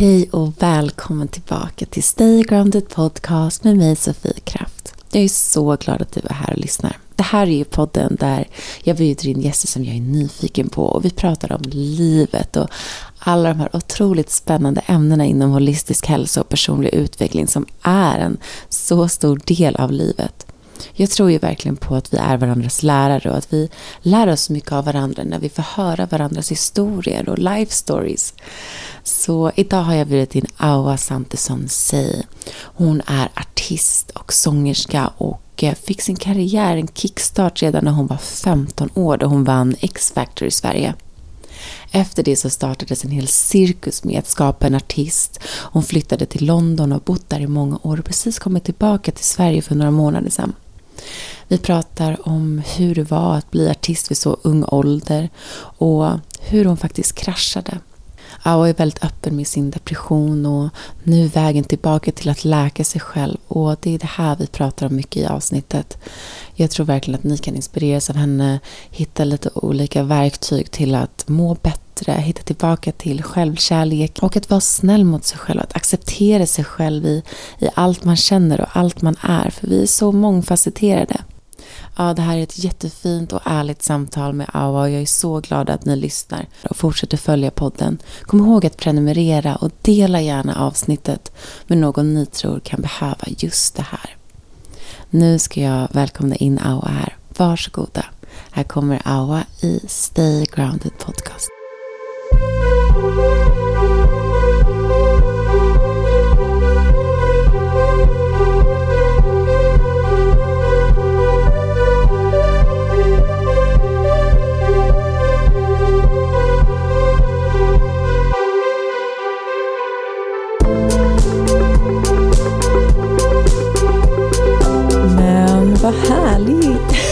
Hej och välkommen tillbaka till Stay Grounded Podcast med mig Sofie Kraft. Jag är så glad att du är här och lyssnar. Det här är ju podden där jag bjuder in gäster som jag är nyfiken på och vi pratar om livet och alla de här otroligt spännande ämnena inom holistisk hälsa och personlig utveckling som är en så stor del av livet. Jag tror ju verkligen på att vi är varandras lärare och att vi lär oss mycket av varandra när vi får höra varandras historier och life stories. Så idag har jag bjudit in Awa Santesson Sey. Hon är artist och sångerska och eh, fick sin karriär en kickstart redan när hon var 15 år då hon vann X-Factor i Sverige. Efter det så startades en hel cirkus med att skapa en artist. Hon flyttade till London och har bott där i många år och precis kommit tillbaka till Sverige för några månader sedan. Vi pratar om hur det var att bli artist vid så ung ålder och hur hon faktiskt kraschade. Awa är väldigt öppen med sin depression och nu vägen tillbaka till att läka sig själv och det är det här vi pratar om mycket i avsnittet. Jag tror verkligen att ni kan inspireras av henne, hitta lite olika verktyg till att må bättre, hitta tillbaka till självkärlek och att vara snäll mot sig själv, att acceptera sig själv i, i allt man känner och allt man är, för vi är så mångfacetterade. Ja, det här är ett jättefint och ärligt samtal med Awa och jag är så glad att ni lyssnar och fortsätter följa podden. Kom ihåg att prenumerera och dela gärna avsnittet med någon ni tror kan behöva just det här. Nu ska jag välkomna in Awa här. Varsågoda. Här kommer Awa i Stay Grounded Podcast.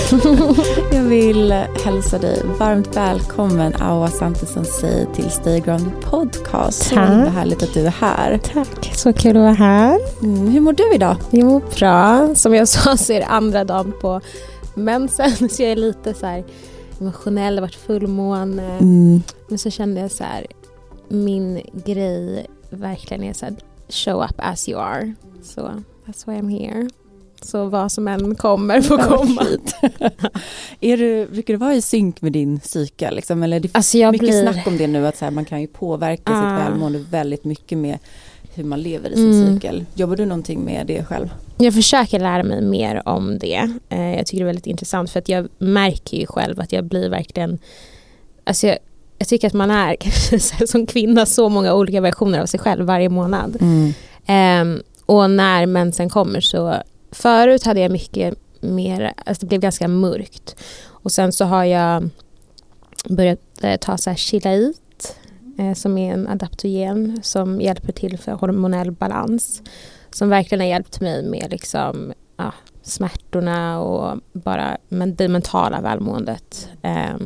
Jag vill hälsa dig varmt välkommen Awa Santesson Sey till Stay Grounded Podcast. Så Tack. himla härligt att du är här. Tack, så kul att vara här. Mm, hur mår du idag? Jag mår bra. Som jag sa så är det andra dagen på mensen så jag är lite så här emotionell, det har varit fullmåne. Mm. Men så kände jag så här, min grej verkligen är så här, show up as you are. Så that's why I'm here. Så vad som än kommer får komma. är du, brukar du vara i synk med din psyke? Liksom? Eller det Alltså mycket blir... snack om det nu att så här, man kan ju påverka Ah. sitt välmående väldigt mycket med hur man lever i sin Mm. cykel. Jobbar du någonting med det själv? Jag försöker lära mig mer om det. Eh, jag tycker det är väldigt intressant för att jag märker ju själv att jag blir verkligen... Alltså jag, jag tycker att man är kanske som kvinna så många olika versioner av sig själv varje månad. Ehm, och när mensen kommer så... Förut hade jag mycket mer... Alltså det blev ganska mörkt. Och sen så har jag börjat eh, ta så här chilait eh, som är en adaptogen som hjälper till för hormonell balans. Som verkligen har hjälpt mig med liksom, ja, smärtorna och bara men det mentala välmåendet. Eh,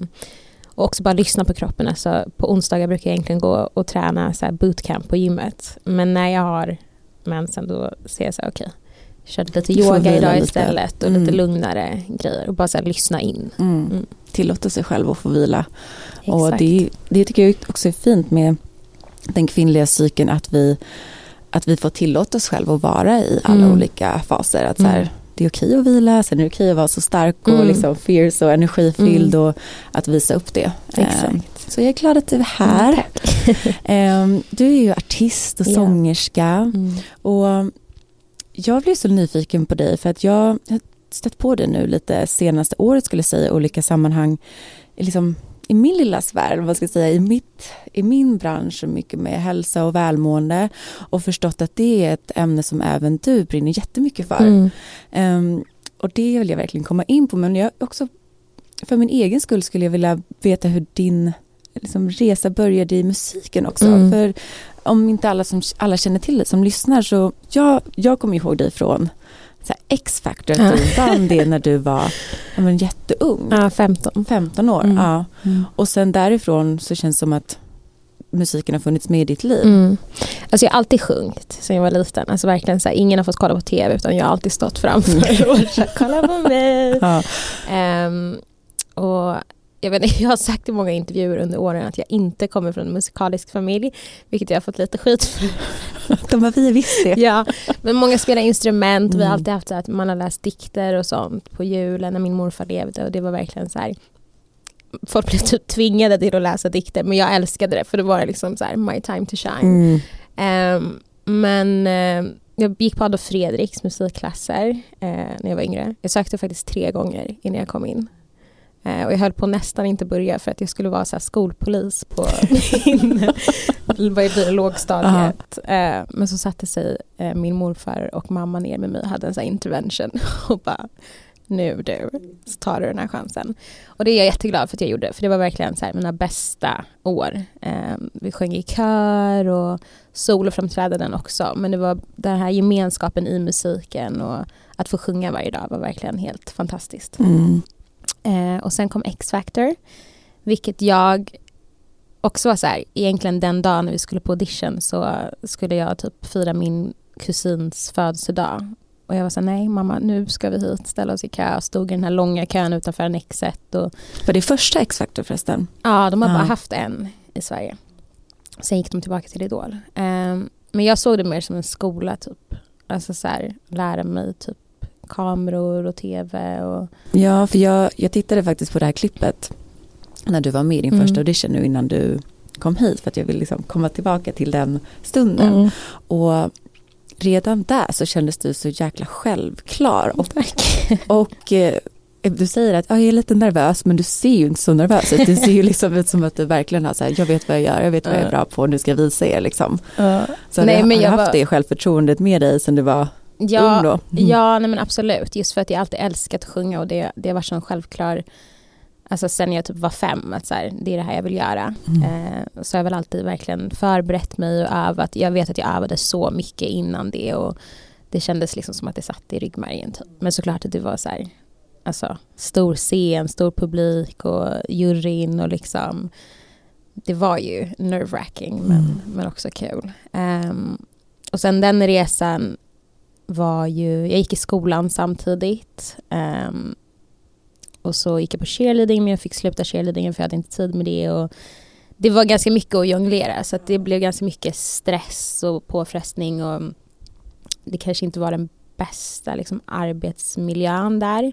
och också bara lyssna på kroppen. Alltså, på onsdagar brukar jag egentligen gå och träna så här bootcamp på gymmet. Men när jag har mensen då ser jag så här, okej, okay, körde lite yoga idag lite. istället och Mm. lite lugnare grejer och bara så lyssna in. Mm. Mm. Tillåta sig själv att få vila. Och Exakt. det, det tycker jag också är fint med den kvinnliga cykeln att vi, att vi får tillåta oss själva att vara i alla Mm. olika faser. Att så här, Mm. Det är okej att vila, sen är det okej att vara så stark och Mm. liksom fierce och energifylld och att visa upp det. Exakt. Ehm, Så jag är glad att du är här. Ehm, Du är ju artist och Ja. sångerska. Och jag blev så nyfiken på dig för att jag har stött på dig nu lite senaste året skulle jag säga i olika sammanhang. Liksom, I min lilla sfär, vad ska jag säga, i, mitt, i min bransch så mycket med hälsa och välmående och förstått att det är ett ämne som även du brinner jättemycket för. Mm. Ehm, och det vill jag verkligen komma in på men jag också för min egen skull skulle jag vilja veta hur din liksom, resa började i musiken också. Mm. För om inte alla, som, alla känner till det som lyssnar så jag, jag kommer ihåg dig från X-Factor, att du vann det när du var ja, men, jätteung, Ja, 15. 15 år. Mm. Ja. Och sen därifrån så känns det som att musiken har funnits med i ditt liv. Mm. Alltså jag har alltid sjungit sen jag var liten. Alltså verkligen så här, ingen har fått kolla på tv utan jag har alltid stått framför och så här, kolla på mig. Ja. Ehm, och jag, vet, jag har sagt i många intervjuer under åren att jag inte kommer från en musikalisk familj, vilket jag har fått lite skit för. De har vi visst det. Ja, men många spelar instrument, vi har Mm. alltid haft så att man har läst dikter och sånt på julen när min morfar levde och det var verkligen så här Folk blev typ tvingade till att läsa dikter men jag älskade det för det var liksom så här my time to shine. Mm. Ehm, men eh, jag gick på Adolf Fredriks musikklasser eh, när jag var yngre. Jag sökte faktiskt tre gånger innan jag kom in. Eh, och jag höll på nästan inte börja för att jag skulle vara så skolpolis på min lågstadiet. Eh, men så satte sig eh, min morfar och mamma ner med mig och hade en så intervention och bara nu du, så tar du den här chansen. Och det är jag jätteglad för att jag gjorde, för det var verkligen så här mina bästa år. Vi sjöng i kör och soloframträdanden också, men det var den här gemenskapen i musiken och att få sjunga varje dag var verkligen helt fantastiskt. Mm. Eh, och sen kom X-Factor, vilket jag också var så här, egentligen den dagen när vi skulle på audition så skulle jag typ fira min kusins födelsedag. Och jag var så här, nej mamma nu ska vi hit, ställa oss i kö, stod i den här långa kön utanför Annexet och Var det första X-Factor förresten? ja, de har Ja. bara haft en i Sverige. Sen gick de tillbaka till Idol. Ehm, men jag såg det mer som en skola typ. Alltså så här, lära mig typ kameror och tv och Ja, för jag, jag tittade faktiskt på det här klippet när du var med i din Mm. första audition nu innan du kom hit för att jag vill liksom komma tillbaka till den stunden. Mm. Och redan där så kändes du så jäkla självklar och, och eh, du säger att "Ja, jag är lite nervös men du ser ju inte så nervös ut. Det ser ju liksom ut som att du verkligen har så här, jag vet vad jag gör, jag vet vad jag är bra på, nu ska jag visa er liksom. Så Nej, har du jag haft var- det självförtroendet med dig sen du var Ja, ung då? Mm. Ja, nej men absolut. Just för att jag alltid älskat att sjunga och det, det har varit sån självklar, alltså sen jag typ var fem, att så här, det är det här jag vill göra. Mm. Eh, så har jag väl alltid verkligen förberett mig och övat. Jag vet att jag övade så mycket innan det och det kändes liksom som att det satt i ryggmärgen. Typ. Men såklart att det var så här, alltså stor scen, stor publik och juryn och liksom det var ju nerve-wracking men, Mm. men också kul. Ehm, och sen den resan var ju, jag gick i skolan samtidigt. ehm, och så gick jag på cheerleading men jag fick sluta cheerleadingen för jag hade inte tid med det. Och det var ganska mycket att jonglera så att det blev ganska mycket stress och påfrestning. Och det kanske inte var den bästa liksom, arbetsmiljön där.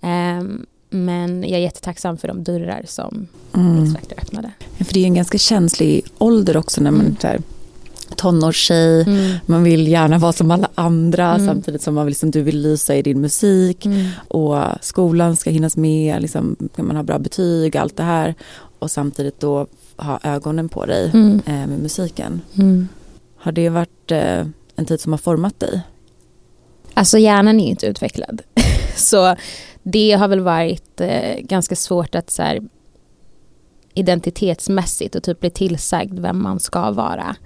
Ehm, men jag är jättetacksam för de dörrar som Mm. X-Factor öppnade. För det är en ganska känslig ålder också när man Mm. så här, tonårstjej, man vill gärna vara som alla andra Mm. samtidigt som man vill, liksom, du vill lysa i din musik och skolan ska hinnas med, liksom, man ha bra betyg, allt det här och samtidigt då ha ögonen på dig Mm. eh, med musiken. Mm. Har det varit eh, en tid som har format dig? Alltså hjärnan är inte utvecklad. så det har väl varit eh, ganska svårt att så här, identitetsmässigt och typ bli tillsagd vem man ska vara.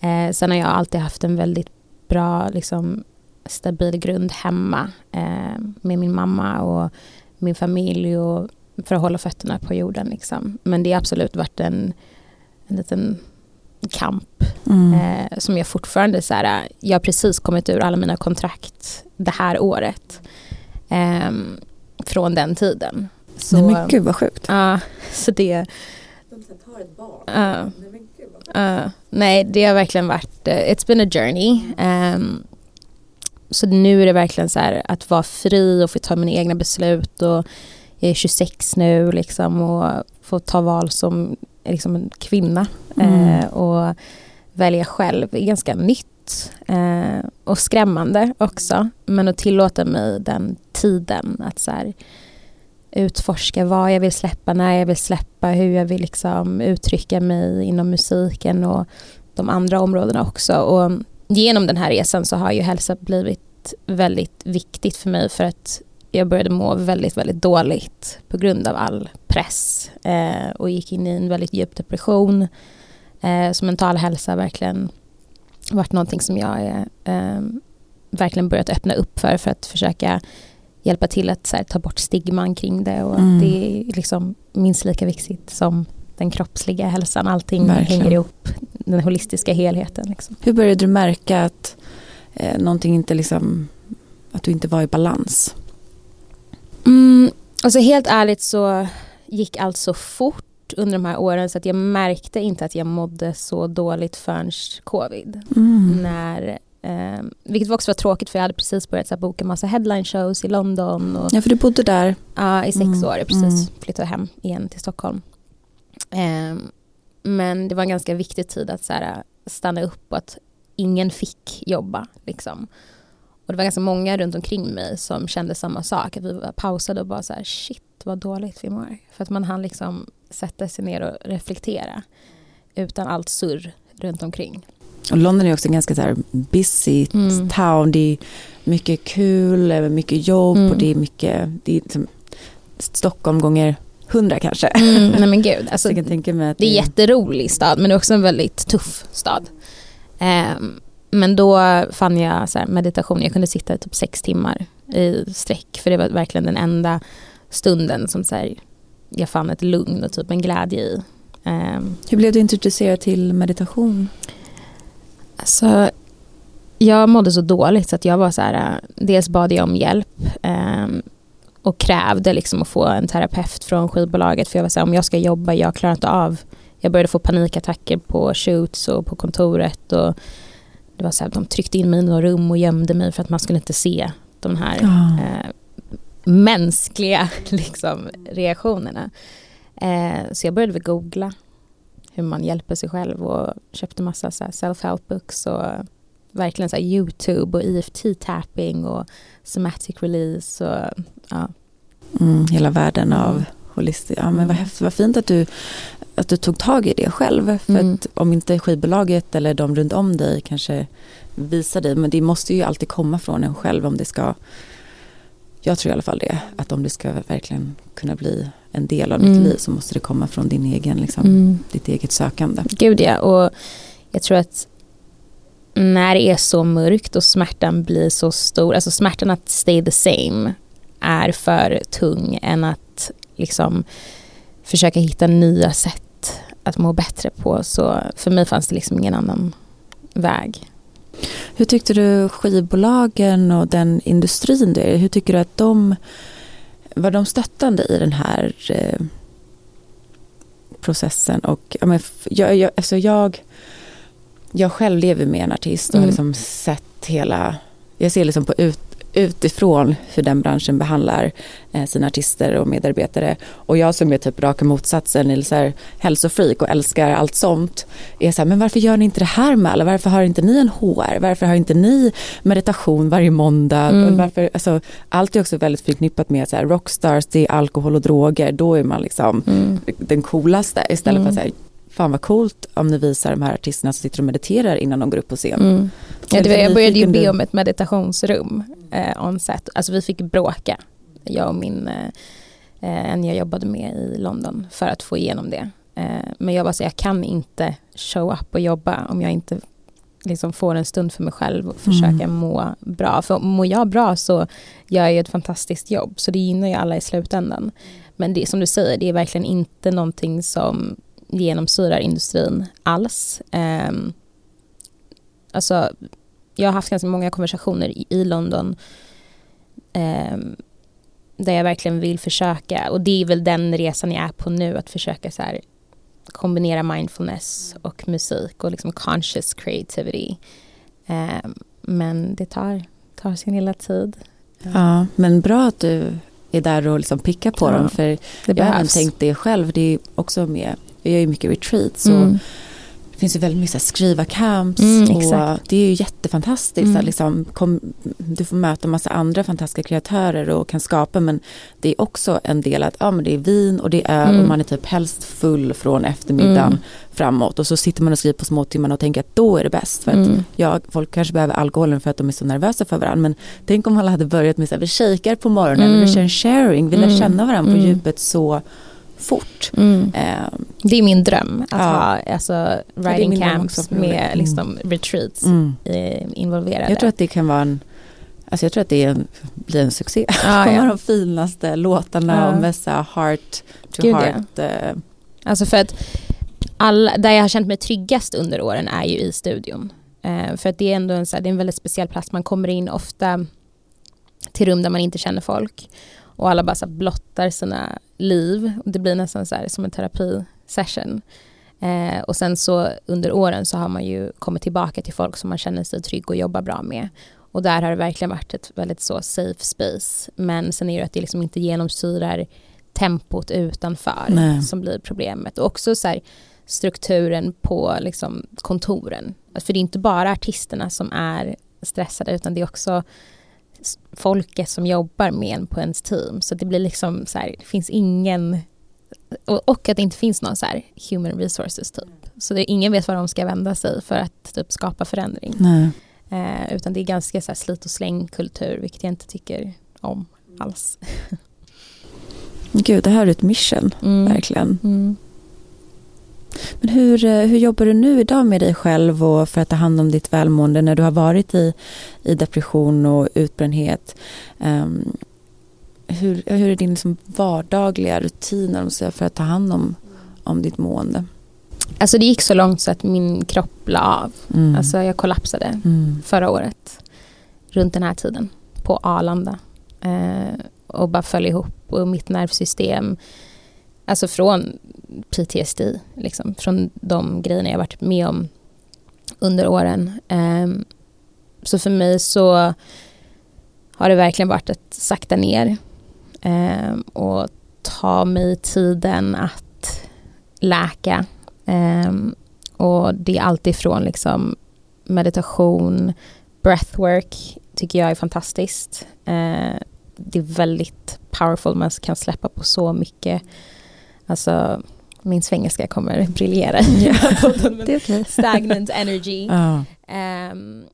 Eh, sen har jag alltid haft en väldigt bra, liksom, stabil grund hemma eh, med min mamma och min familj och för att hålla fötterna på jorden. Liksom. Men det har absolut varit en, en liten kamp Mm. Eh, som jag fortfarande så här, jag har precis kommit ur alla mina kontrakt det här året. ehm, från den tiden. Så, Nej men gud vad sjukt. ja, så det, ja, ja, nej det har verkligen varit, eh, it's been a journey. Ehm, så nu är det verkligen så här att vara fri och få ta mina egna beslut och jag är 26 nu liksom och få ta val som liksom en kvinna Mm. eh, och välja själv är ganska nytt eh, och skrämmande också. Men att tillåta mig den tiden att så här, utforska vad jag vill släppa, när jag vill släppa, hur jag vill liksom uttrycka mig inom musiken och de andra områdena också. Och genom den här resan så har ju hälsa blivit väldigt viktigt för mig för att jag började må väldigt, väldigt dåligt på grund av all press eh, och gick in i en väldigt djup depression. Eh, så mental hälsa har verkligen varit någonting som jag eh, eh verkligen börjat öppna upp för för att försöka hjälpa till att här, ta bort stigman kring det och Mm. det är liksom minst lika viktigt som den kroppsliga hälsan. Allting Verkligen. hänger ihop, den holistiska helheten. Liksom. Hur började du märka att eh, någonting inte liksom, att du inte var i balans? Mm, alltså helt ärligt så gick allt så fort under de här åren så att jag märkte inte att jag mådde så dåligt förrän covid. Mm. När, eh, vilket också var tråkigt för jag hade precis börjat så här, boka massa headline shows i London. Och, Ja, för du bodde där. Ja, i sex Mm, år. Jag precis mm. flyttade hem igen till Stockholm. Ehm, men det var en ganska viktig tid att så här, stanna upp och att ingen fick jobba. Liksom. Och det var ganska många runt omkring mig som kände samma sak. Att vi pausade och bara så här, shit vad dåligt vi mår. För att man hann liksom sätta sig ner och reflektera. Utan allt surr runt omkring. Och London är också en ganska så här busy Mm. town. Det är mycket kul, mycket jobb Mm. och det är mycket, det är liksom Stockholm gånger hundra kanske. Mm, nej men gud, alltså, Så jag kan tänka mig att Det är en jätterolig stad men det är också en väldigt tuff stad. Ehm, men då fann jag så meditation, jag kunde sitta i typ sex timmar i sträck för det var verkligen den enda stunden som så här, jag fann ett lugn och typ en glädje i. Ehm, Hur blev du introducerad till meditation? Alltså, jag mådde så dåligt så att jag var så här, äh, dels bad jag om hjälp ehm, och krävde liksom att få en terapeut från skivbolaget för jag var så här, om jag ska jobba, jag klarar inte av. Jag började få panikattacker på shoots och på kontoret och det var så här, de tryckte in mig i några rum och gömde mig för att man skulle inte se de här Ja. eh, mänskliga liksom, reaktionerna. Eh, så jag började väl googla hur man hjälper sig själv och köpte massa self-help books och verkligen så YouTube och EFT-tapping och somatic release och ja. Mm, hela världen av Mm. holistik. Ja, men vad, häftigt, vad fint att du, att du tog tag i det själv. För Mm. att om inte skivbolaget eller de runt om dig kanske visar dig. Men det måste ju alltid komma från en själv om det ska. Jag tror i alla fall det. Att om det ska verkligen kunna bli en del av ditt Mm. liv så måste det komma från din egen, liksom, Mm. ditt eget sökande. Gud ja, och jag tror att när det är så mörkt och smärtan blir så stor, alltså smärtan att stay the same är för tung än att liksom försöka hitta nya sätt att må bättre på. Så för mig fanns det liksom ingen annan väg. Hur tyckte du skivbolagen och den industrin hur tycker du att de var de stöttande i den här eh, processen? Och, ja, men, jag, jag, alltså jag, jag själv lever med en artist och har Mm. liksom sett hela, jag ser liksom på ut, utifrån hur den branschen behandlar eh, sina artister och medarbetare. Och jag som är typ raka motsatsen, är så här hälsofreak och älskar allt sånt. Är så här, men varför gör ni inte det här med alla? Varför har inte ni en HR? Varför har inte ni meditation varje måndag? Mm. Varför, alltså, allt är också väldigt förknippat med så här, rockstars, det är alkohol och droger. Då är man liksom Mm. den coolaste. Istället Mm. för att säga, fan vad coolt om ni visar de här artisterna som sitter och mediterar innan de går upp på scen. Ja, var, jag började ju be om ett meditationsrum eh, on set. Alltså vi fick bråka, jag och min, eh, en jag jobbade med i London för att få igenom det. Eh, men jag var så jag kan inte show up och jobba om jag inte liksom får en stund för mig själv och försöka Mm. må bra. För mår jag bra så gör jag ett fantastiskt jobb. Så det gynnar ju alla i slutändan. Men det som du säger, det är verkligen inte någonting som genomsyrar industrin alls. Um, alltså, jag har haft ganska många konversationer i, i London ehm, där jag verkligen vill försöka, och det är väl den resan jag är på nu, att försöka så här, kombinera mindfulness och musik och liksom conscious creativity. Ehm, men det tar, tar sin lilla tid. Ja, men bra att du är där och liksom pickar på Ja, dem. För Det jag har även tänkt det själv. Det är också med, jag gör ju mycket retreats. Och Mm. Det finns ju väldigt mycket så här skriva camps. Mm, och exakt. det är ju jättefantastiskt. Mm. Att liksom kom, du får möta massa andra fantastiska kreatörer och kan skapa. Men det är också en del att ja, men det är vin och det är öl Mm. och man är typ helst full från eftermiddagen Mm. framåt. Och så sitter man och skriver på småtimmarna och tänker att då är det bäst. För att Mm. ja, folk kanske behöver alkoholen för att de är så nervösa för varandra. Men tänk om alla hade börjat med att vi shakar på morgonen, Mm. eller vi kör en sharing, vi lär Mm. känna varandra på Mm. djupet så fort. Mm. Eh, Det är min dröm att Ja. ha alltså, dröm camps med liksom, retreats eh, involverade. Jag tror att det kan vara en Alltså jag tror att det en, blir en succé. Ja, kommer ja. de finaste låtarna Ja. och med så heart to Gud, ja. heart. eh, Alltså för att alla, där jag har känt mig tryggast under åren är ju i studion. Eh, för att det är ändå en, så här, det är en väldigt speciell plats. Man kommer in ofta till rum där man inte känner folk. Och alla bara så blottar sina liv. Det blir nästan så som en terapisession. Eh, och sen så under åren så har man ju kommit tillbaka till folk som man känner sig trygg och jobbar bra med. Och där har det verkligen varit ett väldigt så safe space. Men sen är det att det liksom inte genomsyrar tempot utanför Nej. som blir problemet. Och också så här, strukturen på liksom, kontoren. För det är inte bara artisterna som är stressade utan det är också folket som jobbar med en på ens team. Så det blir liksom så här, det finns ingen och, att det inte finns någon så här human resources typ. Så det, ingen vet var de ska vända sig för att typ skapa förändring. Eh, utan det är ganska så här slit och släng kultur vilket jag inte tycker om alls. Gud, det här är ett mission, mm. verkligen. Mm. Men hur, eh, hur jobbar du nu idag med dig själv och för att ta hand om ditt välmående när du har varit i, i depression och utbrändhet? Um, hur, hur är din liksom vardagliga rutin för att ta hand om, om ditt mående? Alltså det gick så långt så att min kropp la av. Mm. Alltså jag kollapsade mm. förra året. Runt den här tiden. På Arlanda. Eh, och bara föll ihop. Och mitt nervsystem. Alltså från PTSD. Liksom, från de grejerna jag varit med om under åren. Um, så för mig så har det verkligen varit att sakta ner. um, och ta mig tiden att läka Um, och det är alltifrån liksom meditation, breathwork tycker jag är fantastiskt. Uh, det är väldigt powerful, man kan släppa på så mycket. Alltså, min svengelska kommer briljera det är okay. Stagnant energy. Uh. Um,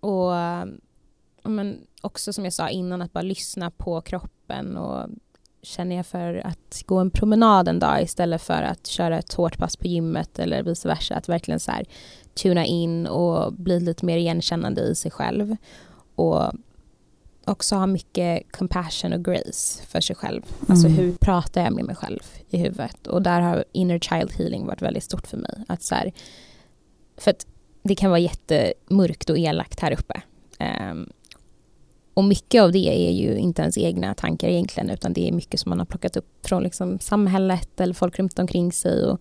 och men också som jag sa innan, att bara lyssna på kroppen och känner jag för att gå en promenad en dag istället för att köra ett hårt pass på gymmet eller vice versa. Att verkligen så här tuna in och bli lite mer igenkännande i sig själv. Och också ha mycket compassion och grace för sig själv. Mm. Alltså hur pratar jag med mig själv i huvudet? Och där har inner child healing varit väldigt stort för mig. Att så här, för att det kan vara jättemörkt och elakt här uppe. Um, och mycket av det är ju inte ens egna tankar egentligen utan det är mycket som man har plockat upp från liksom samhället eller folk runt omkring sig. Och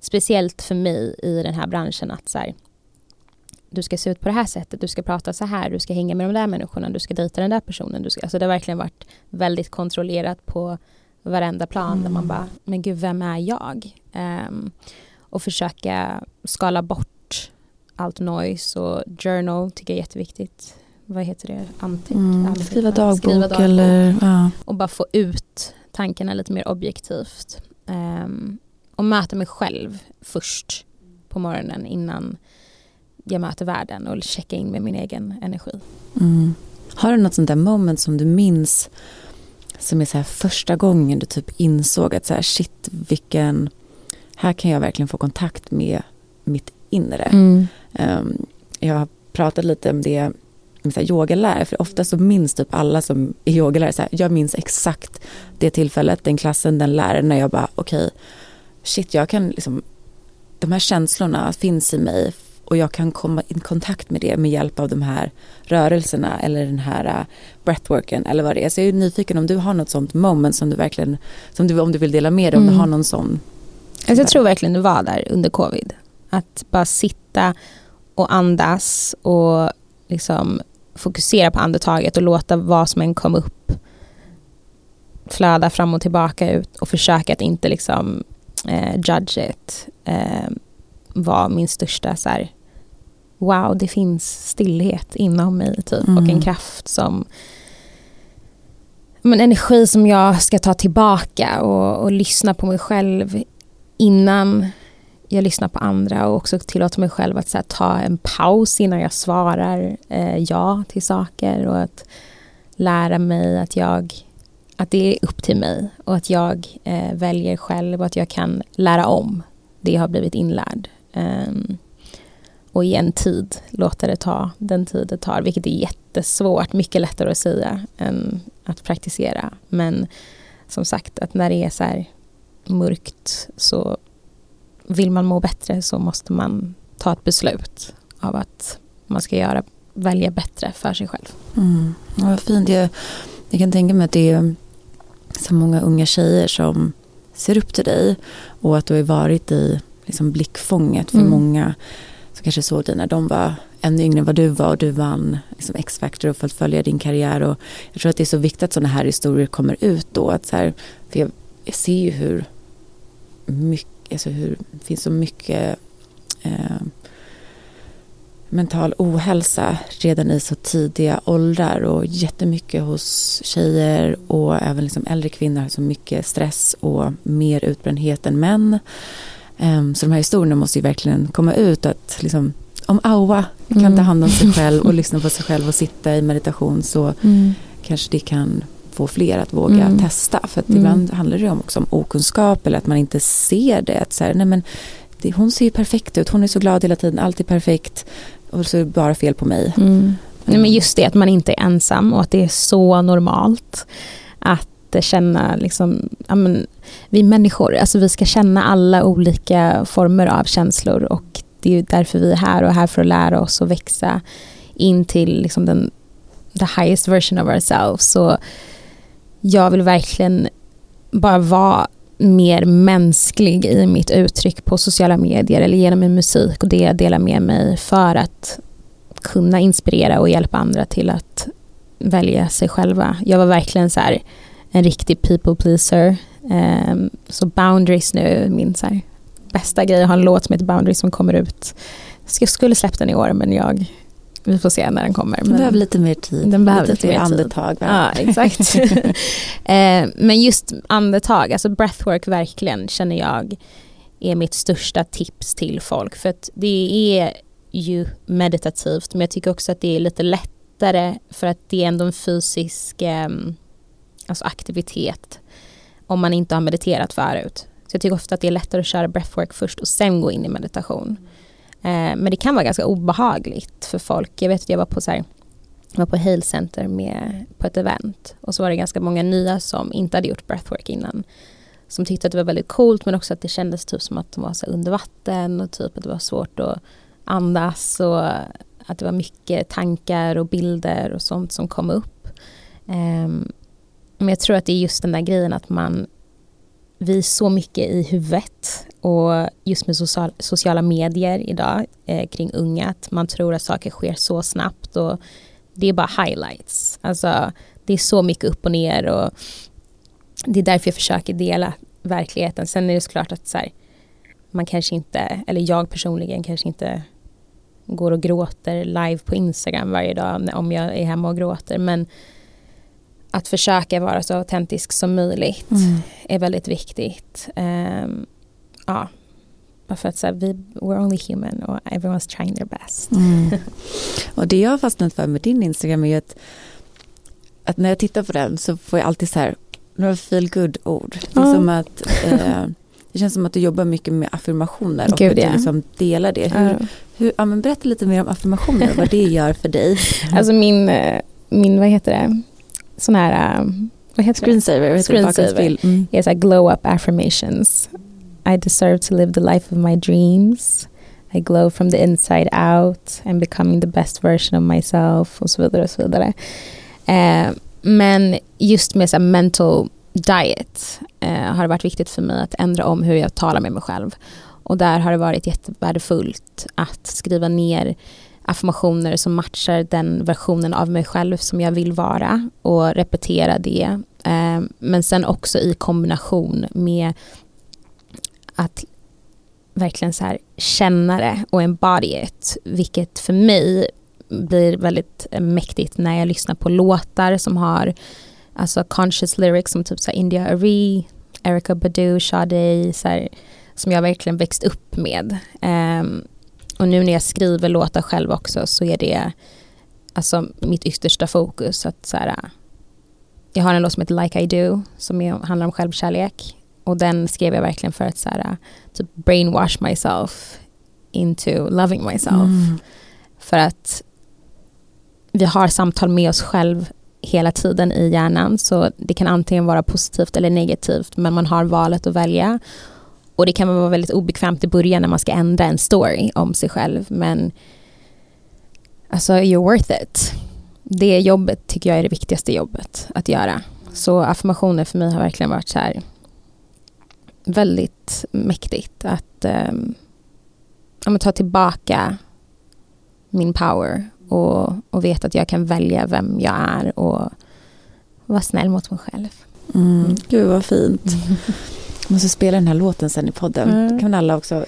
speciellt för mig i den här branschen att så här, du ska se ut på det här sättet, du ska prata så här, du ska hänga med de där människorna, du ska dejta den där personen. Du ska, alltså det har verkligen varit väldigt kontrollerat på varenda plan mm. där man mm. bara, men gud vem är jag? Um, och försöka skala bort allt noise och journal tycker jag är jätteviktigt vad heter det, anteck, mm, skriva, dagbok skriva dagbok eller ja. och bara få ut tankarna lite mer objektivt. Um, och möta mig själv först på morgonen innan jag möter världen och checka in med min egen energi. Mm. Har du något sånt där moment som du minns som är så här första gången du typ insåg att så här, shit vilken, här kan jag verkligen få kontakt med mitt inre. Mm. Um, jag har pratat lite om det så här, yogalärare, för ofta så minns typ alla som är yogalärare, så här, jag minns exakt det tillfället, den klassen, den läraren, när jag bara okej, okay, shit jag kan liksom, de här känslorna finns i mig och jag kan komma i kontakt med det med hjälp av de här rörelserna eller den här uh, breathworken eller vad det är. Så jag är nyfiken om du har något sånt moment som du verkligen, som du, om du vill dela med dig, om mm. du har någon sån. Alltså jag tror verkligen det var där under covid. Att bara sitta och andas och liksom fokusera på andetaget och låta vad som än kom upp flöda fram och tillbaka ut och försöka att inte liksom eh, judge it eh, var min största så här, wow det finns stillhet inom mig typ mm. och en mm. kraft som men energi som jag ska ta tillbaka och, och lyssna på mig själv innan jag lyssnar på andra och också tillåter mig själv att här, ta en paus innan jag svarar eh, ja till saker och att lära mig att jag att det är upp till mig och att jag eh, väljer själv och att jag kan lära om det jag har blivit inlärd. Um, och i en tid låta det ta den tid det tar, vilket är jättesvårt, mycket lättare att säga än att praktisera. Men som sagt, att när det är så här mörkt så vill man må bättre så måste man ta ett beslut av att man ska göra, välja bättre för sig själv. Mm. Ja, vad fint. Jag, jag kan tänka mig att det är så många unga tjejer som ser upp till dig och att du har varit i liksom blickfånget för Mm. många som kanske såg dig när de var ännu yngre än vad du var och du vann liksom X-Factor och fått följa din karriär. Och jag tror att det är så viktigt att sådana här historier kommer ut då. Att så här, för jag, jag ser ju hur mycket, alltså hur, det finns så mycket eh, mental ohälsa redan i så tidiga åldrar och jättemycket hos tjejer och även liksom äldre kvinnor har så mycket stress och mer utbrändhet än män. Ehm, Så de här historierna måste ju verkligen komma ut att liksom, om Aua kan Mm. ta hand om sig själv och lyssna på sig själv och sitta i meditation så Mm. kanske det kan få fler att våga Mm. testa. För att Mm. ibland handlar det om, också om okunskap eller att man inte ser det. Att så här, nej men, det, hon ser ju perfekt ut, hon är så glad hela tiden, allt är perfekt och så är det bara fel på mig. Mm. Nej, men just det att man inte är ensam och att det är så normalt att känna liksom, ja, men, vi människor, alltså vi ska känna alla olika former av känslor och det är ju därför vi är här och är här för att lära oss och växa in till liksom den the highest version of ourselves. Så jag vill verkligen bara vara mer mänsklig i mitt uttryck på sociala medier eller genom min musik och det jag delar med mig för att kunna inspirera och hjälpa andra till att välja sig själva. Jag var verkligen så här en riktig people pleaser. Ehm, så Boundaries nu, är min så här bästa grej, jag har en låt som heter Boundaries som kommer ut. Jag skulle släppt den i år men jag, vi får se när den kommer. Den Men- behöver lite mer tid. Den behöver lite fler mer tid. andetag. Va? Ja, exakt. eh, men just andetag, alltså breathwork verkligen känner jag är mitt största tips till folk. För att det är ju meditativt men jag tycker också att det är lite lättare för att det är ändå en fysisk eh, alltså aktivitet om man inte har mediterat förut. Så jag tycker ofta att det är lättare att köra breathwork först och sen gå in i meditation. Eh, men det kan vara ganska obehagligt för folk. Jag vet att jag var på så här, jag var på Hale Center med, på ett event och så var det ganska många nya som inte hade gjort breathwork innan. Som tyckte att det var väldigt coolt men också att det kändes typ som att de var så under vatten och typ att det var svårt att andas och att det var mycket tankar och bilder och sånt som kom upp. Ehm, men jag tror att det är just den där grejen att man vi är så mycket i huvudet och just med social, sociala medier idag eh, kring unga att man tror att saker sker så snabbt och det är bara highlights. Alltså det är så mycket upp och ner och det är därför jag försöker dela verkligheten. Sen är det såklart att så här, man kanske inte, eller jag personligen kanske inte går och gråter live på Instagram varje dag om jag är hemma och gråter men att försöka vara så autentisk som möjligt Mm. är väldigt viktigt. Ehm, ja, bara för att vi, we're only human och everyone's trying their best. Mm. Och det jag har fastnat för med din Instagram är ju att, att när jag tittar på den så får jag alltid så här några feel good ord. Det, Ja. som att, eh, det känns som att du jobbar mycket med affirmationer och Gud, att du liksom delar det. Hur, Ja. hur, ja, men berätta lite mer om affirmationer och vad det gör för dig. Alltså min, eh, min, vad heter det, sån här, eh, vad heter? Screensaver, det? Screensaver. Mm. är så här glow up affirmations. I deserve to live the life of my dreams. I glow from the inside out. I'm becoming the best version of myself och så vidare och så vidare. Eh, men just med så mental diet eh, har det varit viktigt för mig att ändra om hur jag talar med mig själv. Och där har det varit jättevärdefullt att skriva ner affirmationer som matchar den versionen av mig själv som jag vill vara och repetera det. Eh, men sen också i kombination med att verkligen så här känna det och embody it, vilket för mig blir väldigt mäktigt när jag lyssnar på låtar som har alltså conscious lyrics som typ så här India Arie, Erica Badu, Sade, så här, som jag verkligen växt upp med. Um, och nu när jag skriver låtar själv också så är det alltså mitt yttersta fokus. Att så här, jag har en låt som heter Like I Do som är, handlar om självkärlek. Och den skrev jag verkligen för att så här, typ brainwash myself into loving myself. Mm. För att vi har samtal med oss själv hela tiden i hjärnan så det kan antingen vara positivt eller negativt men man har valet att välja. Och det kan vara väldigt obekvämt i början när man ska ändra en story om sig själv men alltså you're worth it. Det jobbet tycker jag är det viktigaste jobbet att göra. Så affirmationer för mig har verkligen varit så här väldigt mäktigt att um, ja, ta tillbaka min power och, och veta att jag kan välja vem jag är och vara snäll mot mig själv. Mm. Gud vad fint. Måste spela den här låten sen i podden. Mm. kan alla också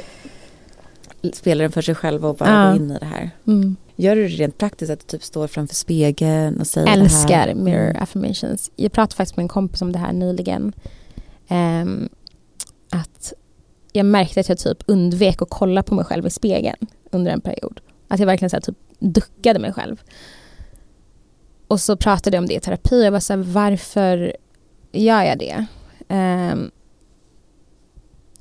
spela den för sig själva och bara ja. gå in i det här. Mm. Gör du det rent praktiskt att du typ står framför spegeln och säger Älskar det här? mirror mm. affirmations. Jag pratade faktiskt med en kompis om det här nyligen. Um, att jag märkte att jag typ undvek att kolla på mig själv i spegeln under en period. Att jag verkligen så här, typ duckade mig själv. Och så pratade jag om det i terapi. Jag var så här, varför gör jag det? Um,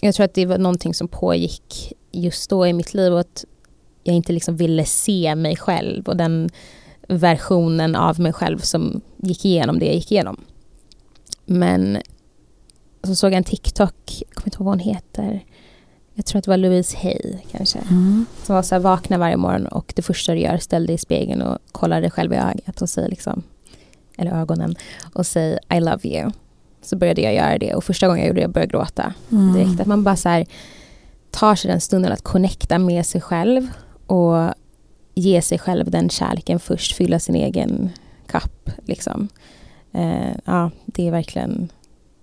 jag tror att det var någonting som pågick just då i mitt liv och att jag inte liksom ville se mig själv och den versionen av mig själv som gick igenom det jag gick igenom. Men så såg jag en TikTok, jag kommer inte ihåg vad hon heter. Jag tror att det var Louise Hay kanske. Mm. Som var så här, vakna varje morgon och det första du gör, ställ dig i spegeln och kolla dig själv i ögat och säg liksom, eller ögonen och säg I love you. Så började jag göra det och första gången jag gjorde det jag började gråta mm. direkt. Att man bara så här, tar sig den stunden att connecta med sig själv och ge sig själv den kärleken först, fylla sin egen kapp. Liksom. Eh, ja, det är verkligen,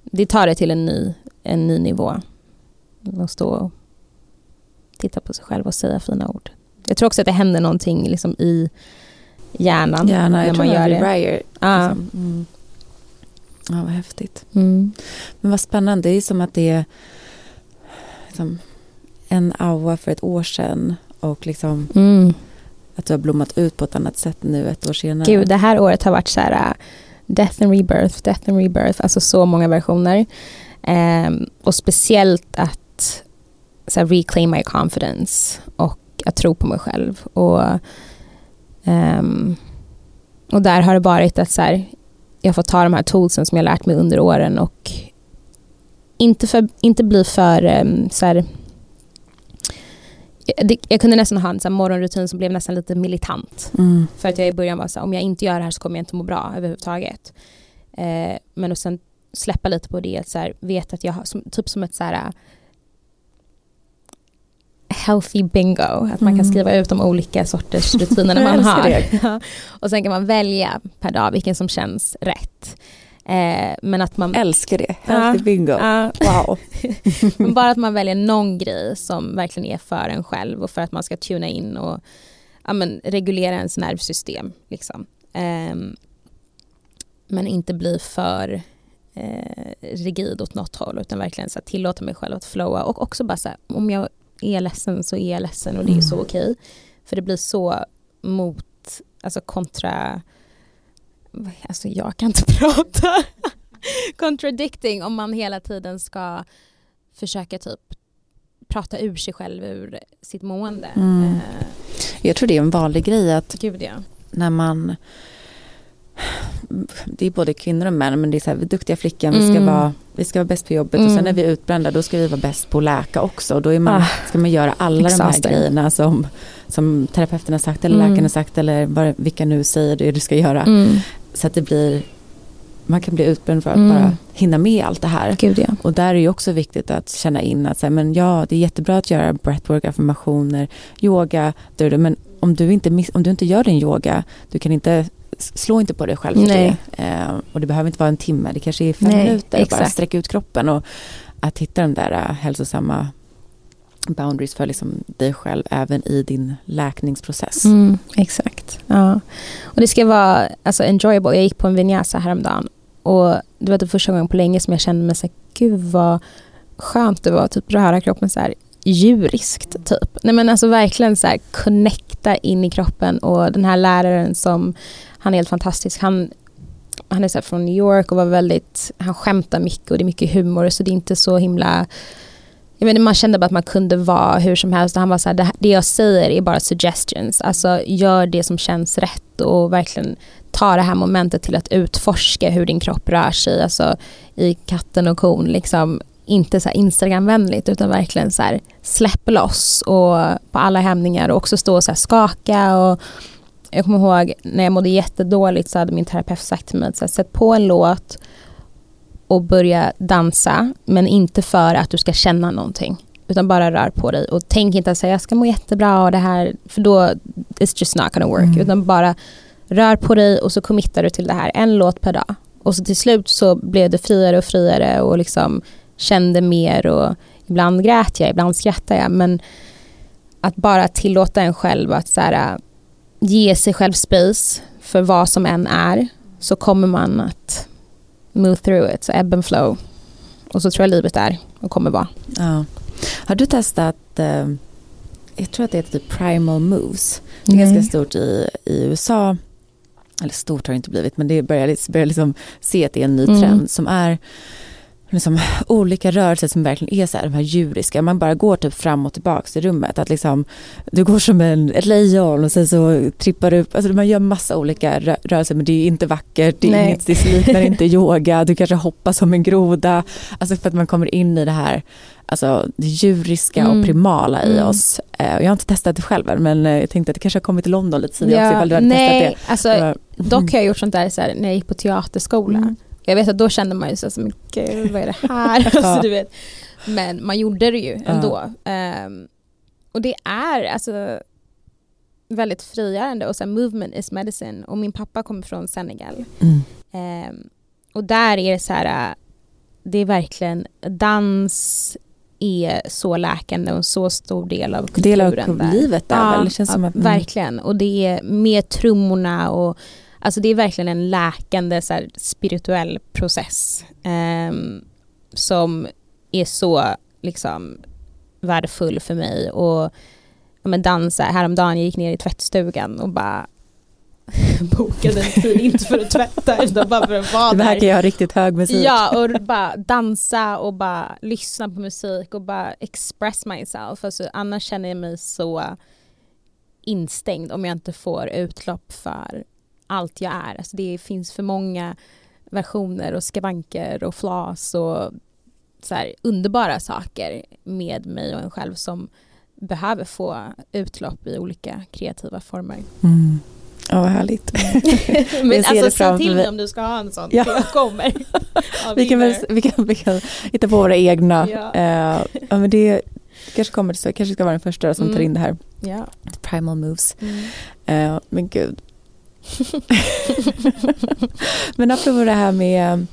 det tar det till en ny, en ny nivå. Att stå och titta på sig själv och säga fina ord. Jag tror också att det händer någonting liksom i hjärnan Hjärna, när man gör det. Breyer, ah. liksom. mm. Ja, vad häftigt. Mm. Men vad spännande, det är som att det är liksom, en aura för ett år sedan och liksom mm. att du har blommat ut på ett annat sätt nu ett år senare. Gud, det här året har varit så här uh, death and rebirth, death and rebirth, alltså så många versioner. Um, och speciellt att så här, reclaim my confidence och att tro på mig själv. Och, um, och där har det varit att så här, jag får ta de här toolsen som jag lärt mig under åren och inte, för, inte bli för um, så här, jag kunde nästan ha en så morgonrutin som blev nästan lite militant. Mm. För att jag i början var så här, om jag inte gör det här så kommer jag inte må bra överhuvudtaget. Eh, men och sen släppa lite på det, så här, veta att jag har, som, typ som ett så här healthy bingo, att man kan mm. skriva ut de olika sorters rutiner man har. och sen kan man välja per dag vilken som känns rätt. Eh, men att man... Älskar det, healthy bingo. Uh, wow. men bara att man väljer någon grej som verkligen är för en själv och för att man ska tuna in och ja, men, reglera ens nervsystem. Liksom. Eh, men inte bli för eh, rigid åt något håll utan verkligen så här, tillåta mig själv att flowa och också bara så här, om jag är ledsen så är jag ledsen och det är mm. så okej. Okay. För det blir så mot, alltså kontra, alltså jag kan inte prata. Contradicting om man hela tiden ska försöka typ prata ur sig själv ur sitt mående. Mm. Eh. Jag tror det är en vanlig grej att Gud, ja. när man det är både kvinnor och män men det är så här, duktiga flickan, mm. vi, ska mm. vara, vi ska vara bäst på jobbet mm. och sen mm. är vi utbrända då ska vi vara bäst på att läka också och då är man, ah, ska man göra alla exhausting. de här grejerna som, som terapeuten har sagt eller mm. läkaren har sagt eller vad, vilka nu säger det du ska göra. Mm. Så att det blir, man kan bli utbränd för att bara hinna med allt det här. Gud, ja. Och där är det också viktigt att känna in att så men ja, det är jättebra att göra breathwork, affirmationer, yoga, men om du, inte, om du inte gör din yoga, du kan inte slå inte på dig själv för det. Eh, och det behöver inte vara en timme, det kanske är fem Nej, minuter. Exakt. Bara sträcka ut kroppen och att hitta de där uh, hälsosamma boundaries för liksom dig själv även i din läkningsprocess. Mm, exakt. Ja. Och det ska vara alltså, enjoyable. Jag gick på en vinyasa häromdagen och det var det första gången på länge som jag kände mig så här, gud vad skönt det var att typ röra kroppen så här djuriskt typ. Nej men alltså verkligen så här connecta in i kroppen och den här läraren som han är helt fantastisk. Han, han är så från New York och var väldigt, han skämtar mycket och det är mycket humor så det är inte så himla jag menar, man kände bara att man kunde vara hur som helst. Han var så här, det, det jag säger är bara suggestions. Alltså gör det som känns rätt och verkligen ta det här momentet till att utforska hur din kropp rör sig. Alltså i katten och kon. Liksom, inte så Instagramvänligt utan verkligen så här, släpp loss och på alla hämningar och också stå och så skaka och jag kommer ihåg när jag mådde jättedåligt så hade min terapeut sagt till mig att sätt på en låt och börja dansa, men inte för att du ska känna någonting. Utan bara rör på dig och tänk inte att säga jag ska må jättebra och det här, för då it's just not gonna work. Mm. Utan bara rör på dig och så committar du till det här, en låt per dag. Och så till slut så blev det friare och friare och liksom kände mer och ibland grät jag, ibland skrattade jag. Men att bara tillåta en själv att så här, ge sig själv space för vad som än är så kommer man att move through it, så ebb and flow. Och så tror jag livet är och kommer vara. Ja. Har du testat, eh, jag tror att det heter typ primal moves. Det är Nej. ganska stort i, i USA. Eller stort har det inte blivit men det börjar, börjar liksom se att det är en ny mm. trend som är liksom, olika rörelser som verkligen är så här, de här djuriska. Man bara går typ fram och tillbaka i rummet. Att liksom, du går som en, ett lejon och sen så trippar du upp. Alltså man gör massa olika rörelser men det är inte vackert. Det, är inget, det liknar inte yoga. Du kanske hoppar som en groda. Alltså för att man kommer in i det här alltså, det djuriska mm. och primala i mm. oss. Uh, jag har inte testat det själv men uh, jag tänkte att det kanske har kommit till London lite tidigare ja, också ifall du hade nej, testat det. Alltså, mm. Dock har jag gjort sånt där så här, när jag gick på teaterskola. Mm. Jag vet att då kände man ju så, så mycket, vad är det här? alltså, du vet. Men man gjorde det ju ändå. Um, och det är alltså väldigt frigörande och så här, movement is medicine. Och min pappa kommer från Senegal. Mm. Um, och där är det så här, det är verkligen dans är så läkande och en så stor del av kulturen. Del av livet där ja, väl? Det känns ja, som att, mm. Verkligen. Och det är med trummorna och Alltså det är verkligen en läkande så här, spirituell process eh, som är så liksom värdefull för mig. Och ja, men dansa, häromdagen jag gick ner i tvättstugan och bara bokade en tid, inte för att tvätta utan bara för att vara där. Det här kan jag ha riktigt hög musik. Ja, och bara dansa och bara lyssna på musik och bara express myself. Alltså, annars känner jag mig så instängd om jag inte får utlopp för allt jag är. Alltså det finns för många versioner och skavanker och flas och så här, underbara saker med mig och en själv som behöver få utlopp i olika kreativa former. Mm. Ja, vad härligt. Men alltså säg till mig om du ska ha en sån, ja. jag kommer. vi, kan vi, kan, vi kan hitta på våra egna. Ja. Uh, ja, men det kanske kommer så, kanske ska vara den första som mm. tar in det här. Ja. Primal moves. Mm. Uh, men gud, Men apropå det här med,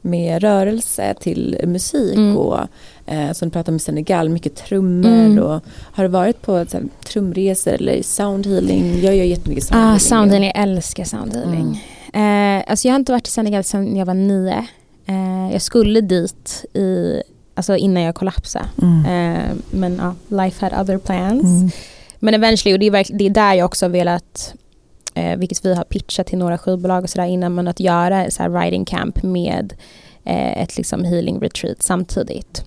med rörelse till musik mm. och eh, som du pratade om i Senegal, mycket trummor mm. och har du varit på så här, trumresor eller soundhealing? Jag gör jättemycket soundhealing. Ah, soundhealing, jag älskar soundhealing. Mm. Eh, alltså jag har inte varit i Senegal sedan jag var nio. Eh, jag skulle dit i, alltså innan jag kollapsade. Mm. Eh, men ja, life had other plans. Mm. Men eventually, och det är, det är där jag också velat eh, vilket vi har pitchat till några skivbolag och sådär innan, men att göra så här writing camp med eh, ett liksom healing retreat samtidigt.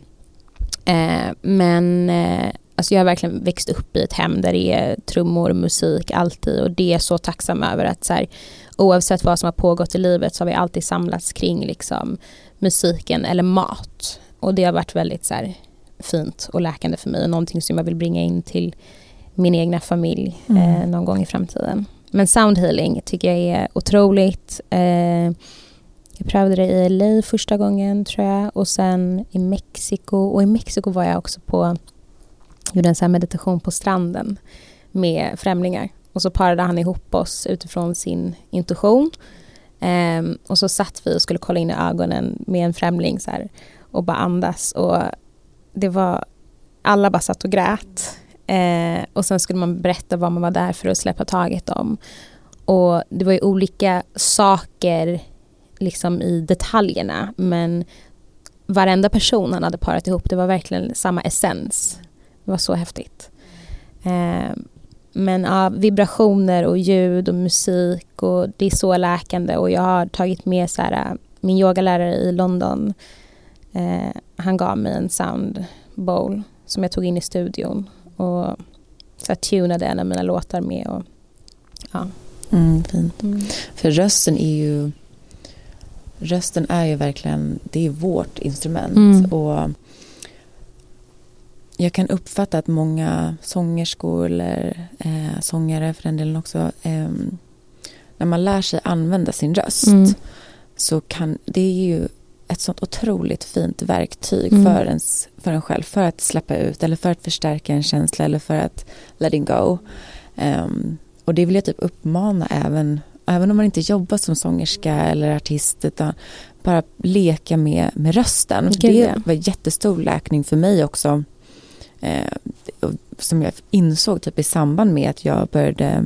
Eh, men eh, alltså jag har verkligen växt upp i ett hem där det är trummor, musik alltid och det är så tacksam över att så här, oavsett vad som har pågått i livet så har vi alltid samlats kring liksom, musiken eller mat. Och det har varit väldigt så här, fint och läkande för mig och någonting som jag vill bringa in till min egna familj mm. eh, någon gång i framtiden. Men soundhealing tycker jag är otroligt. Eh, jag prövade det i LA första gången tror jag och sen i Mexiko. Och i Mexiko var jag också på, gjorde en sån meditation på stranden med främlingar. Och så parade han ihop oss utifrån sin intuition. Eh, och så satt vi och skulle kolla in i ögonen med en främling så här, och bara andas. Och det var, alla bara satt och grät. Eh, och sen skulle man berätta vad man var där för att släppa taget om. Och det var ju olika saker liksom i detaljerna men varenda person han hade parat ihop, det var verkligen samma essens. Det var så häftigt. Eh, men ja, vibrationer och ljud och musik och det är så läkande och jag har tagit med så här, min yogalärare i London, eh, han gav mig en sound bowl som jag tog in i studion och så tunade en av mina låtar med. Och, ja. Mm, fint. Mm. För rösten är ju Rösten är ju verkligen, det är vårt instrument. Mm. Och jag kan uppfatta att många sångerskor eller eh, sångare för den delen också, eh, när man lär sig använda sin röst mm. så kan det är ju ett sånt otroligt fint verktyg Mm. för, ens, för en själv. För att släppa ut eller för att förstärka en känsla eller för att let it go. Ehm, och det vill jag typ uppmana även, även om man inte jobbar som sångerska eller artist utan bara leka med, med rösten. Gud, det ja. var jättestor läkning för mig också. Eh, som jag insåg typ i samband med att jag började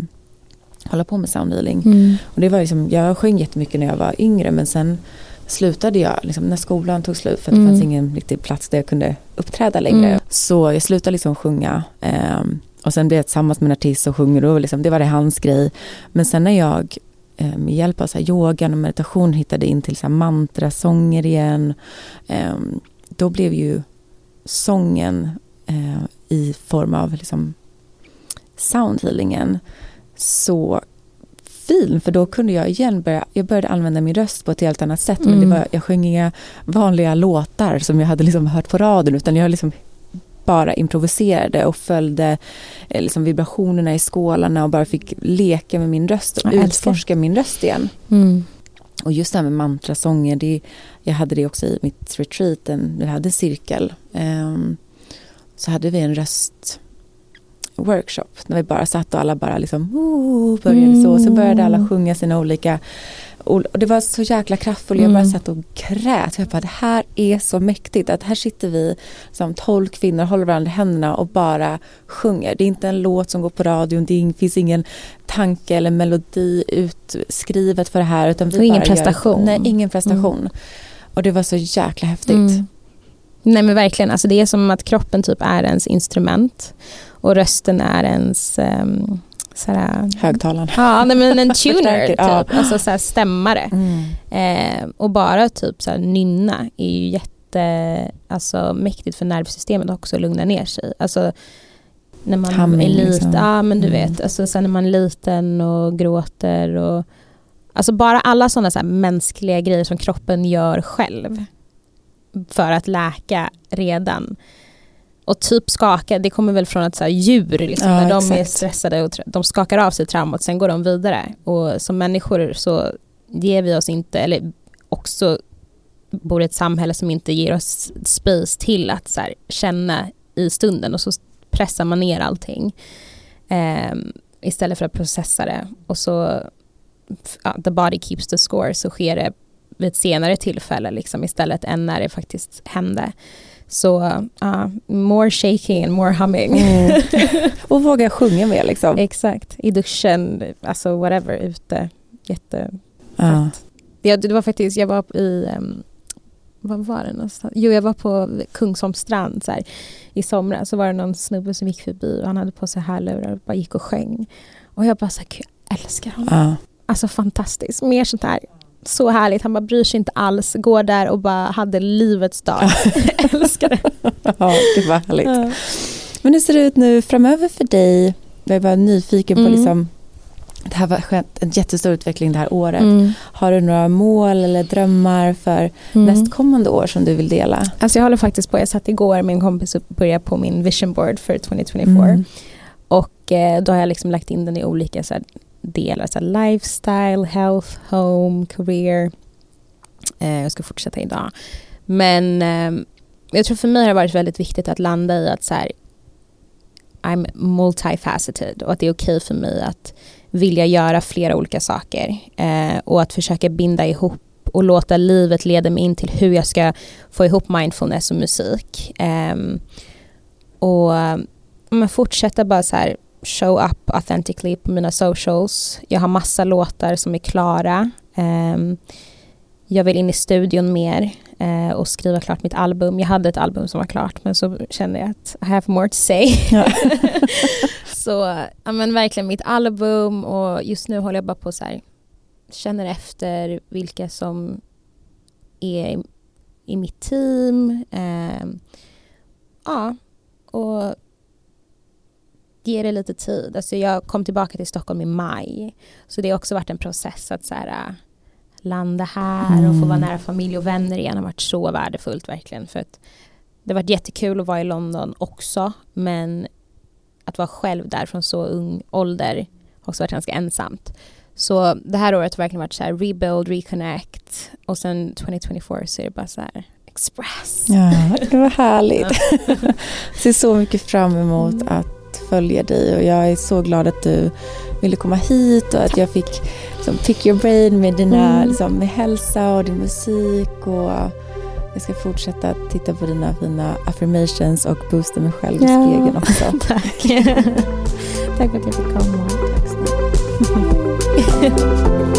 hålla på med soundhealing. Mm. Och det var liksom, jag sjöng jättemycket när jag var yngre men sen slutade jag, liksom, när skolan tog slut för att det Mm. fanns ingen riktig plats där jag kunde uppträda längre. Mm. Så jag slutade liksom sjunga. ehm, och sen blev jag tillsammans med en artist och sjunger och liksom, det var det hans grej. Men sen när jag eh, med hjälp av så här, yogan och meditation hittade in till så här, mantrasånger igen. ehm, då blev ju sången eh, i form av liksom, soundhealingen så fin för då kunde jag igen börja, jag började använda min röst på ett helt annat sätt. Men det Mm. var, jag sjöng inga vanliga låtar som jag hade liksom hört på radion utan jag liksom bara improviserade och följde eh, liksom vibrationerna i skålarna och bara fick leka med min röst och utforska min röst igen. Mm. Och just det här med mantrasånger, det, jag hade det också i mitt retreat, en, vi hade en cirkel. Ehm, så hade vi en röstworkshop när vi bara satt och alla bara liksom oh, började så. Sen började alla sjunga sina olika och och det var så jäkla kraftfullt. Jag bara Mm. satt och grät. Jag bara, det här är så mäktigt. Att här sitter vi som tolv kvinnor, håller varandra i händerna och bara sjunger. Det är inte en låt som går på radion. Det finns ingen tanke eller melodi utskrivet för det här. Utan vi Och ingen bara gör- prestation. nej, ingen prestation. Och det var så jäkla häftigt. Mm. Nej men verkligen, alltså det är som att kroppen typ är ens instrument och rösten är ens um, såhär, Högtalaren. Ja, nej, men en tuner typ, ja. alltså såhär stämmare. Mm. Eh, och bara typ såhär nynna är ju jätte, alltså mäktigt för nervsystemet också att lugna ner sig. Alltså när man Humming, är liten, liksom. ja men du Mm. vet, alltså sen när man är liten och gråter och Alltså bara alla sådana så mänskliga grejer som kroppen gör själv för att läka redan. Och typ skaka, det kommer väl från att så här, djur, liksom, Ja, när de är exakt. stressade och de skakar av sig traumat, sen går de vidare. Och som människor så ger vi oss inte, eller också bor i ett samhälle som inte ger oss space till att så här, känna i stunden och så pressar man ner allting. Ehm, istället för att processa det. Och så, ja, the body keeps the score, så sker det vid ett senare tillfälle liksom, istället än när det faktiskt hände. Så ja, more shaking and more humming. Mm. Och våga sjunga med liksom. Exakt, i duschen, alltså whatever, ute. Jätte... Ja. Det, det var faktiskt, jag var i, um, vad var det någonstans? Jo, jag var på Kungsholms strand så här, i somras. Så var det någon snubbe som gick förbi och han hade på sig hörlurar och bara gick och sjöng. Och jag bara så här, jag älskar honom. Ja. Alltså fantastiskt. Mer sånt här, så härligt. Han bara bryr sig inte alls, går där och bara hade livets dag. jag älskar det. ja, gud vad härligt. Ja. Men hur ser det ut nu framöver för dig? Jag är bara nyfiken på Mm. liksom det här skett en jättestor utveckling det här året. Mm. Har du några mål eller drömmar för Mm. nästkommande år som du vill dela? Alltså jag håller faktiskt på, jag satt igår med en kompis och började på min vision board för 2024. Mm. Och eh, då har jag liksom lagt in den i olika så här, delar. alltså lifestyle, health, home, career. Eh, jag ska fortsätta idag. Men eh, jag tror för mig har det varit väldigt viktigt att landa i att så här, I'm multifaceted och att det är okej för mig att vilja göra flera olika saker. Eh, och att försöka binda ihop och låta livet leda mig in till hur jag ska få ihop mindfulness och musik. Ehm, och men fortsätta bara så här show up authentically på mina socials. Jag har massa låtar som är klara. Ehm, jag vill in i studion mer eh, och skriva klart mitt album. Jag hade ett album som var klart men så kände jag att I have more to say. Ja. så ja, men verkligen mitt album och just nu håller jag bara på så här känner efter vilka som är i, i mitt team. Ehm, ja, och ge det lite tid. Alltså jag kom tillbaka till Stockholm i maj. Så det har också varit en process att så här, äh, landa här och få vara Mm. nära familj och vänner igen har varit så värdefullt verkligen. För att det har varit jättekul att vara i London också men att vara själv där från så ung ålder har också varit ganska ensamt. Så det här året har verkligen varit så här rebuild, reconnect och sen 2024 så är det bara så här express. Ja, det var härligt. ser så mycket fram emot mm. att följa dig och jag är så glad att du ville komma hit och att jag fick liksom, pick your brain med dina mm. liksom, med hälsa och din musik och jag ska fortsätta titta på dina fina affirmations och boosta mig själv i spegeln också. Tack. Tack för att jag fick komma. Tack snälla.